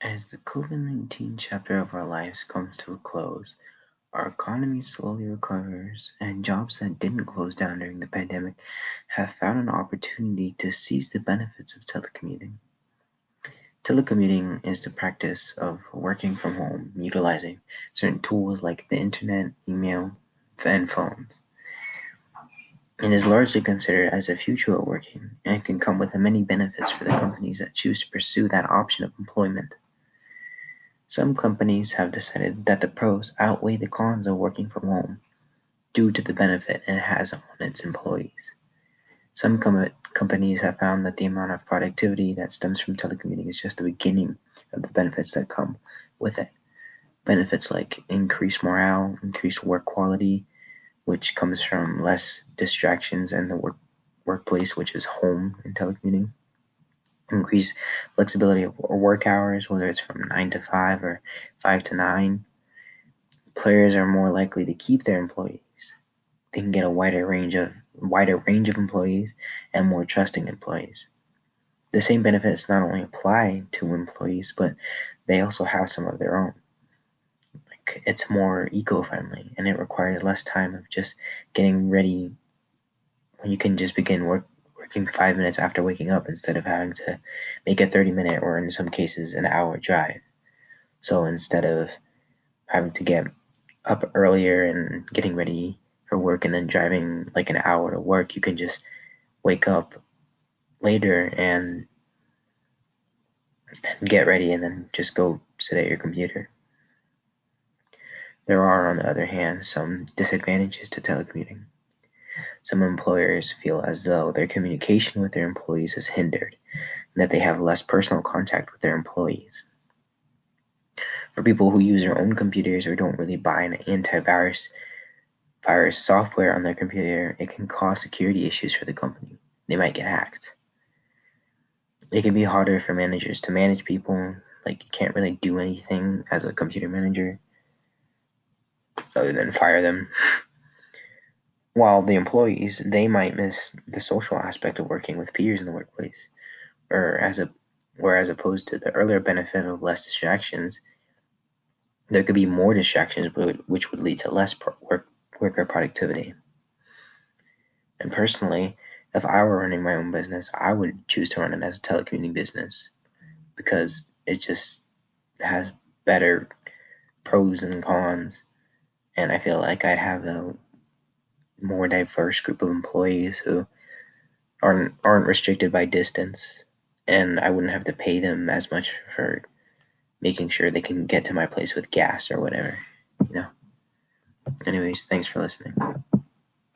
As the COVID 19 chapter of our lives comes to a close, our economy slowly recovers, and jobs that didn't close down during the pandemic have found an opportunity to seize the benefits of telecommuting. Telecommuting is the practice of working from home, utilizing certain tools like the internet, email, and phones. It is largely considered as a future of working and can come with many benefits for the companies that choose to pursue that option of employment. Some companies have decided that the pros outweigh the cons of working from home due to the benefit it has on its employees. Some com- companies have found that the amount of productivity that stems from telecommuting is just the beginning of the benefits that come with it. Benefits like increased morale, increased work quality, which comes from less distractions in the work, workplace, which is home in telecommuting. Increase flexibility of work hours, whether it's from 9 to 5 or 5 to 9. Players are more likely to keep their employees. They can get a wider range of wider range of employees and more trusting employees. The same benefits not only apply to employees, but they also have some of their own Like it's more eco-friendly and it requires less time of just getting ready when you can just begin work working five minutes after waking up instead of having to make a 30 minute or in some cases an hour drive so instead of having to get up earlier and getting ready for work and then driving like an hour to work you can just wake up later and and get ready and then just go sit at your computer there are, on the other hand, some disadvantages to telecommuting. Some employers feel as though their communication with their employees is hindered and that they have less personal contact with their employees. For people who use their own computers or don't really buy an antivirus virus software on their computer, it can cause security issues for the company. They might get hacked. It can be harder for managers to manage people, like you can't really do anything as a computer manager other than fire them. While the employees, they might miss the social aspect of working with peers in the workplace, or as a, whereas opposed to the earlier benefit of less distractions, there could be more distractions, which would lead to less work worker productivity. And personally, if I were running my own business, I would choose to run it as a telecommuting business because it just has better pros and cons and I feel like I'd have a more diverse group of employees who aren't aren't restricted by distance, and I wouldn't have to pay them as much for making sure they can get to my place with gas or whatever, you know. Anyways, thanks for listening.